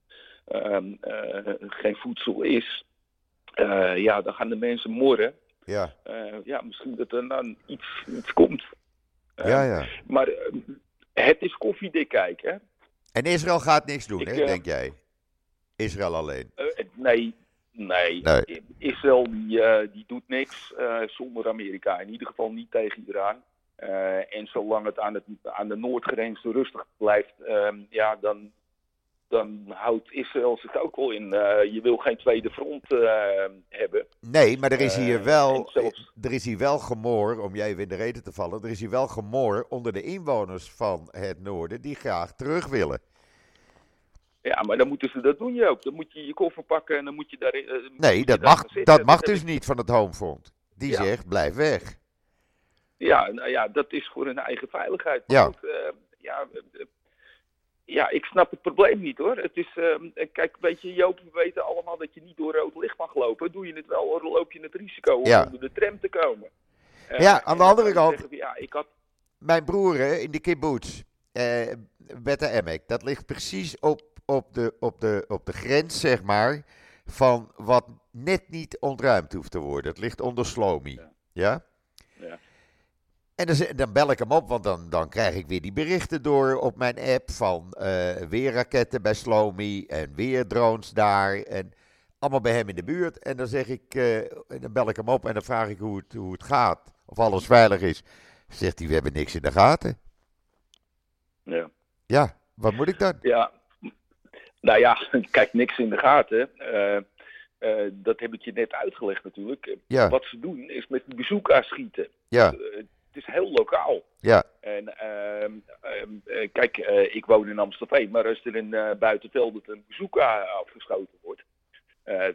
um, uh, geen voedsel is, uh, ja, dan gaan de mensen morren. Ja. ja, misschien dat er dan iets, iets komt. ja, ja. Maar het is koffiedik kijken. En Israël gaat niks doen, hè, denk jij? Israël alleen? nee, Nee, Israël die, uh, die doet niks uh, zonder Amerika. In ieder geval niet tegen Iran. en zolang het aan, het aan de noordgrens rustig blijft, ehm, ja, dan, dan houdt Israël zich ook wel in. je wil geen tweede front hebben. Nee, maar er is hier wel, er is hier wel gemoor, om jij even in de reden te vallen, er is hier wel gemoor onder de inwoners van het noorden die graag terug willen. Ja, maar dan moeten ze dat doen je ook. Dan moet je je koffer pakken en dan moet je daar. Uh, nee, dat mag, dat mag dus niet van het Homefront. Die zegt: blijf weg. Ja, nou ja, dat is voor hun eigen veiligheid. ja. Uh, ja, uh, ja, ik snap het probleem niet hoor. Het is, kijk, weet je, Joop, we weten allemaal dat je niet door rood licht mag lopen. Doe je het wel, dan loop je het risico om onder de tram te komen. ja, aan de andere kant. ja, ik had... Mijn broer in de kibbutz, uh, Bette Emek, dat ligt precies op op de, op, de, op de grens, zeg maar, van wat net niet ontruimd hoeft te worden. Het ligt onder Slomi. Ja? ja? En dan, dan, bel ik hem op, want dan, dan krijg ik weer die berichten door op mijn app van uh, weer raketten bij Slomi en weer drones daar. En allemaal bij hem in de buurt. En dan zeg ik, uh, dan bel ik hem op en dan vraag ik hoe het, hoe het gaat. Of alles veilig is. Zegt hij, we hebben niks in de gaten. Ja. Ja, wat moet ik dan? Ja, nou ja, kijk, niks in de gaten. Uh, uh, dat heb ik je net uitgelegd natuurlijk. Ja. Wat ze doen is met bezoekers schieten. Ja. Uh, het is heel lokaal. Ja. En ehm, ehm, kijk, ik woon in Amsterdam, maar als er in buitenveld een bezoeker afgeschoten wordt,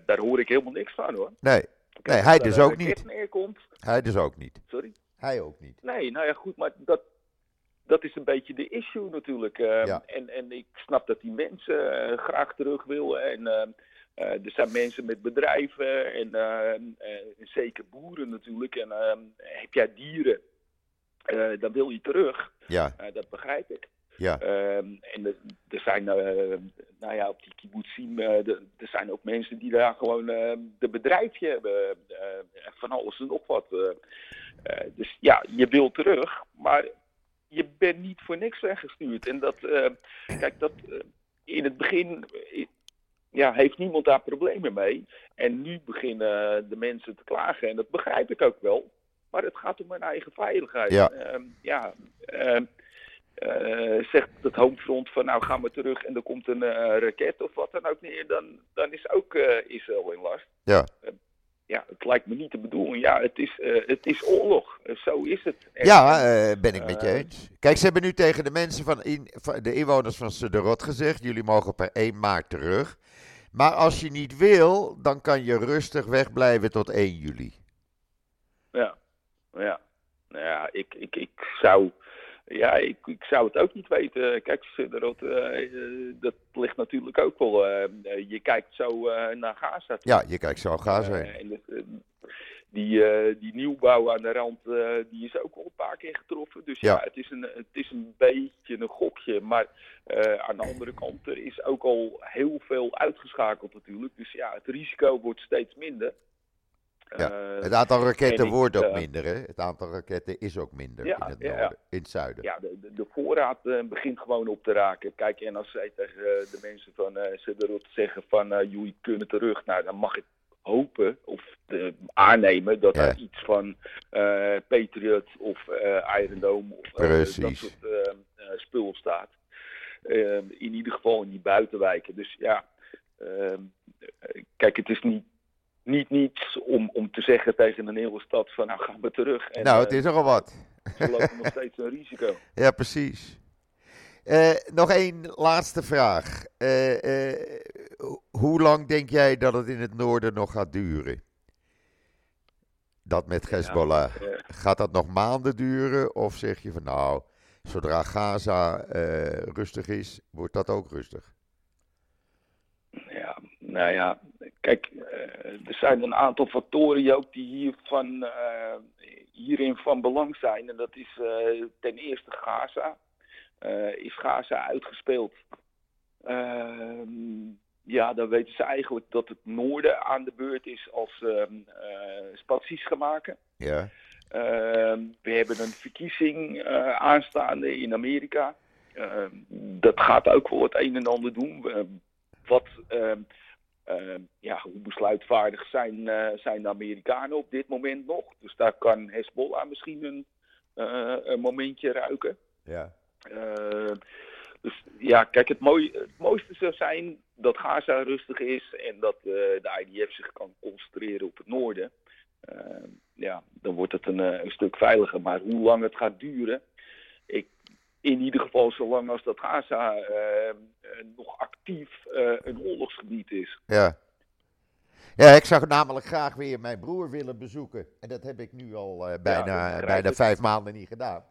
daar hoor ik helemaal niks van hoor. Nee, nee hij dus ook niet. Neerkomt. Hij dus ook niet. Sorry? Hij ook niet. Nee, nou ja, goed, maar dat, dat is een beetje de issue natuurlijk. Ehm, en, en ik snap dat die mensen eh, graag terug willen. En ehm, eh, er zijn mensen met bedrijven en ehm, eh, zeker boeren natuurlijk. En heb jij dieren, dan wil je terug. Ja. dat begrijp ik. Ja. en er zijn, nou ja, op die kibbutzim, er zijn ook mensen die daar gewoon de bedrijfje hebben. van alles en nog wat. dus ja, je wil terug, maar je bent niet voor niks weggestuurd. En dat, uh, kijk, dat uh, in het begin uh, ja, heeft niemand daar problemen mee. En nu beginnen de mensen te klagen. En dat begrijp ik ook wel. Maar het gaat om hun eigen veiligheid. Ja, ehm, ja ehm, zegt het homefront van nou gaan we terug en er komt een raket of wat dan ook neer, dan, dan is ook Israël in last. Ja ja, het lijkt me niet de bedoeling. Ja, het is, uh, het is oorlog. Uh, zo is het. ja, uh, ben ik met je eens. Kijk, ze hebben nu tegen de mensen van, in, van de inwoners van Sederot gezegd: jullie mogen per 1 maart terug. Maar als je niet wil, dan kan je rustig wegblijven tot 1 juli. Ja, ja. Nou ja, ik, ik, ik zou ja, ik, ik zou het ook niet weten. Kijk, dat, uh, dat ligt natuurlijk ook wel. Uh, je kijkt zo naar Gaza. Ja, je kijkt zo naar Gaza. en die, die nieuwbouw aan de rand, die is ook al een paar keer getroffen. Dus ja, het, is een, het is een beetje een gokje. Maar aan de andere kant, er is ook al heel veel uitgeschakeld natuurlijk. Dus ja, het risico wordt steeds minder. Ja. Eh, het aantal raketten wordt ook eh, minder, hè? Het aantal raketten is ook minder in het noorden, in het zuiden. Ja, de, de, voorraad uh, begint gewoon op te raken. Kijk, en als zij tegen de mensen van uh, zeggen van jullie kunnen terug, nou dan mag ik hopen of aannemen dat er iets van Patriot of Iron Dome of dat soort spul staat. in ieder geval in die buitenwijken. Dus ja, ehm, kijk, het is niet niet niets om, om te zeggen tegen een hele stad van nou gaan we terug. En, nou, het is nogal wat. Ze lopen nog steeds een risico. Ja, precies. Uh, nog één laatste vraag. Uh, uh, hoe lang denk jij dat het in het noorden nog gaat duren? Dat met Hezbollah. gaat dat nog maanden duren? Of zeg je van nou, zodra Gaza rustig is, wordt dat ook rustig? Ja, nou ja, kijk, er zijn een aantal factoren ook die hiervan, uh, hierin van belang zijn. En dat is uh, ten eerste Gaza. Uh, is Gaza uitgespeeld? Ehm, ja, dan weten ze eigenlijk dat het noorden aan de beurt is als ehm, spaties gaan maken. Ja. Ehm, we hebben een verkiezing aanstaande in Amerika. dat gaat ook wel het een en ander doen. wat Ehm, ja, hoe besluitvaardig zijn, uh, zijn de Amerikanen op dit moment nog? Dus daar kan Hezbollah misschien een een momentje ruiken. Ja. dus ja, kijk, het, mooiste zou zijn dat Gaza rustig is en dat de IDF zich kan concentreren op het noorden. ja, dan wordt het een, een stuk veiliger. Maar hoe lang het gaat duren, in ieder geval zolang als dat Gaza uh, nog actief uh, een oorlogsgebied is. Ja. Ja, ik zou namelijk graag weer mijn broer willen bezoeken. En dat heb ik nu al uh, bijna, ja, bijna vijf maanden niet gedaan.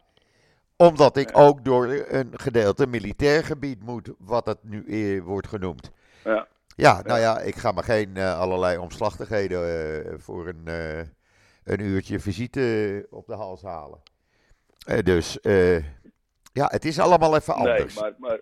Omdat ik ook door een gedeelte militair gebied moet, wat het nu wordt genoemd. Ja. Ja, nou ja, ik ga me geen allerlei omslachtigheden voor een, een uurtje visite op de hals halen. dus ja, het is allemaal even anders. Nee, maar, maar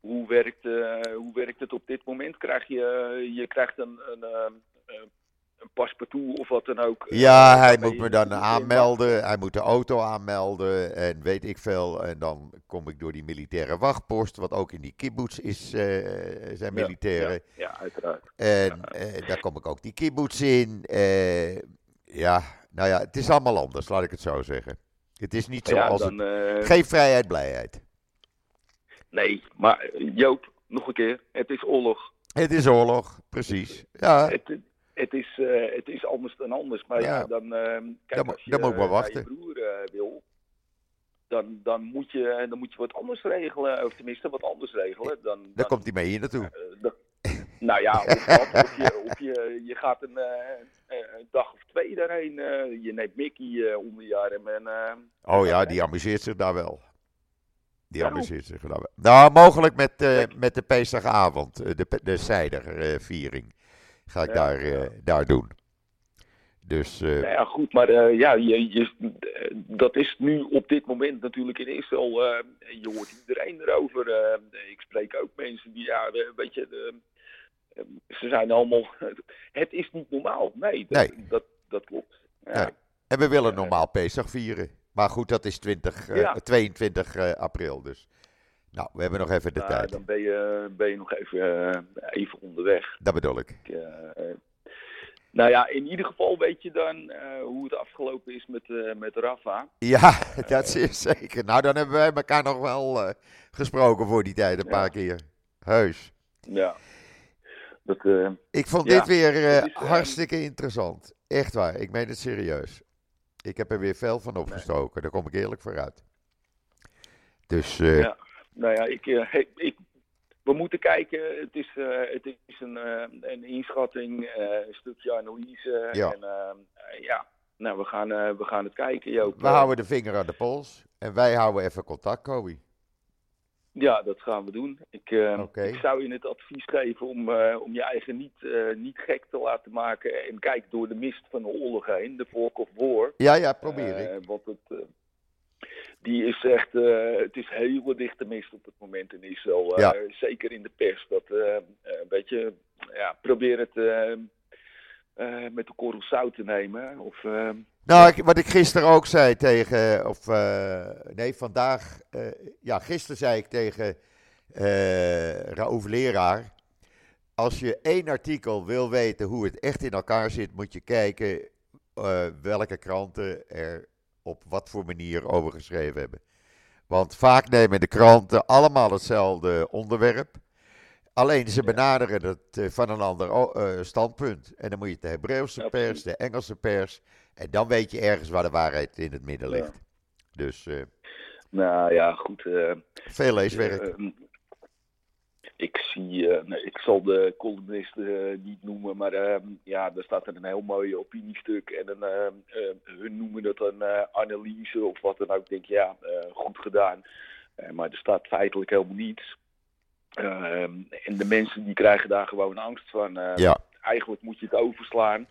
hoe, werkt, uh, hoe werkt het op dit moment? Krijg je, je krijgt een, een, een, een paspartout of wat dan ook? Ja, uh, hij moet me dan aanmelden. Hij moet de auto aanmelden en weet ik veel. En dan kom ik door die militaire wachtpost, wat ook in die kibbutz is, uh, zijn militairen. Ja, ja, uiteraard. En ja. daar kom ik ook die kibbutz in. ja, nou ja, het is allemaal anders, laat ik het zo zeggen. Het is niet dan, het... Uh... Geen vrijheid, blijheid. Nee, maar Joop, nog een keer. Het is oorlog. Het is oorlog, precies. Ja. Het, het, is, uh, het is anders dan anders. Maar ja, dan, uh, kijk, dan, als je, dan moet ik maar wachten. je broer wil, dan, dan, moet je, dan moet je wat anders regelen. Of tenminste, wat anders regelen. Dan, dan, dan komt hij mee hier naartoe. Nou ja, of, of, je, of je, je gaat een, uh, een dag of twee daarheen. Uh, je neemt Mickey onder je arm. En, oh ja, die amuseert zich daar wel. Die amuseert zich daar wel. Nou, mogelijk met, met de Pesachavond, de, de Zijderviering. ga ik ja, daar, ja. daar doen. Dus, uh... nou ja, goed, maar uh, ja, je, je, dat is nu op dit moment natuurlijk in Israël. Uh, je hoort iedereen erover. ik spreek ook mensen die ja, een beetje ze zijn allemaal. Het is niet normaal. Nee, dat, nee. dat, dat klopt. Ja. En we willen normaal Pesach vieren. Maar goed, dat is 20, uh, 22 uh, april. Dus nou, we hebben nog even de nou, tijd. Dan ben je, ben je nog even, uh, even onderweg. Dat bedoel ik. ik nou ja, in ieder geval weet je dan hoe het afgelopen is met, met Rafa. Ja, dat is zeker. Nou, dan hebben wij elkaar nog wel gesproken voor die tijd een paar keer. Heus. Ja. Dat, uh, ik vond dit weer uh, is, hartstikke interessant. Echt waar, ik meen het serieus. Ik heb er weer veel van opgestoken, nee. daar kom ik eerlijk vooruit. Dus, uh, ja, nou ja, ik, ik, we moeten kijken. Het is, het is een, een inschatting, een stukje analyse. Ja. En ja, nou, we gaan, we gaan het kijken, Joop. We houden de vinger aan de pols en wij houden even contact, Kobe. Ja, dat gaan we doen. Ik, uh, okay. ik zou je het advies geven om, uh, om je eigen niet, uh, niet gek te laten maken. En kijk door de mist van de oorlog heen, de Fork of War. Ja, ja, probeer ik. Want het, die is echt, het is hele dichte mist op het moment in Israël. Ja. Zeker in de pers. Dat, een beetje, ja, probeer het met de korrel zout te nemen. Of... Nou, wat ik gisteren ook zei tegen, of uh, nee, vandaag, uh, ja, gisteren zei ik tegen uh, Raouf Leraar. Als je één artikel wil weten hoe het echt in elkaar zit, moet je kijken welke kranten er op wat voor manier over geschreven hebben. Want vaak nemen de kranten allemaal hetzelfde onderwerp. Alleen ze benaderen het van een ander standpunt. En dan moet je de Hebreeuwse pers, de Engelse pers en dan weet je ergens waar de waarheid in het midden ligt. Ja. Dus. Uh, nou ja, goed. Uh, veel leeswerk. Uh, ik zie, nee, ik zal de columnist niet noemen, maar ehm, ja, daar staat er een heel mooi opiniestuk en een, hun noemen het een analyse of wat dan ook. Ik denk, ja, goed gedaan. maar er staat feitelijk helemaal niets. Ehm, en de mensen die krijgen daar gewoon angst van. ja. Eigenlijk moet je het overslaan.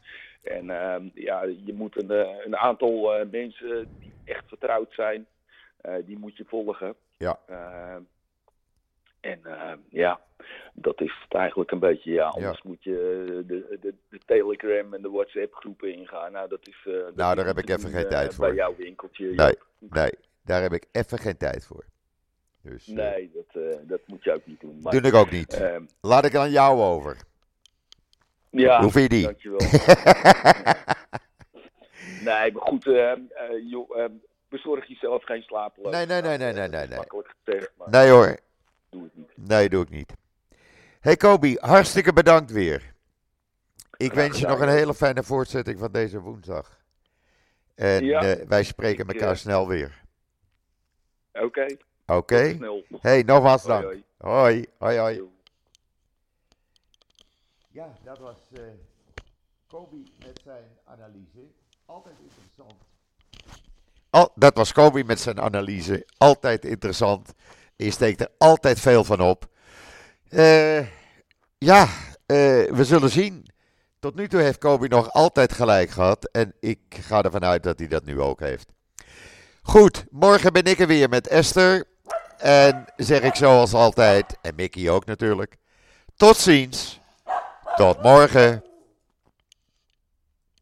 En uh, ja, je moet een, eh, een aantal uh, mensen die echt vertrouwd zijn, die moet je volgen. Ja. Ehm, en ja, dat is het eigenlijk een beetje. Ja, anders ja. moet je de, de, de, Telegram en de WhatsApp groepen ingaan. Nou, dat is. Dat nou, daar heb ik even geen tijd voor. Bij jouw winkeltje. Nee, nee, daar heb ik even geen tijd voor. Dus, nee, dat, dat moet je ook niet doen. Maar, Doe ik ook niet. Ehm, Laat ik aan jou over. Ja, Hoe vind je die? Dankjewel. nee, maar goed, uh, joh, uh, bezorg geen slapeloos. Nee, nee, nee, nee, nee, nee. nee. Makkelijk gezegd, maar nee hoor. Doe het niet. Nee, doe ik niet. Hey Kobi, hartstikke bedankt weer. Ik wens je nog een hele fijne voortzetting van deze woensdag. En ja, wij spreken elkaar snel weer. Oké. Okay. Oké. Okay. Hey, nogmaals dank. Hoi, hoi. hoi, hoi. Ja, dat was uh, Kobi met zijn analyse. Altijd interessant. Al, dat was Kobi met zijn analyse. Altijd interessant. Je steekt er altijd veel van op. Uh, ja, uh, we zullen zien. Tot nu toe heeft Kobi nog altijd gelijk gehad. En ik ga ervan uit dat hij dat nu ook heeft. Goed, morgen ben ik er weer met Esther. En zeg ik zoals altijd, en Mickey ook natuurlijk. Tot ziens. Tot morgen.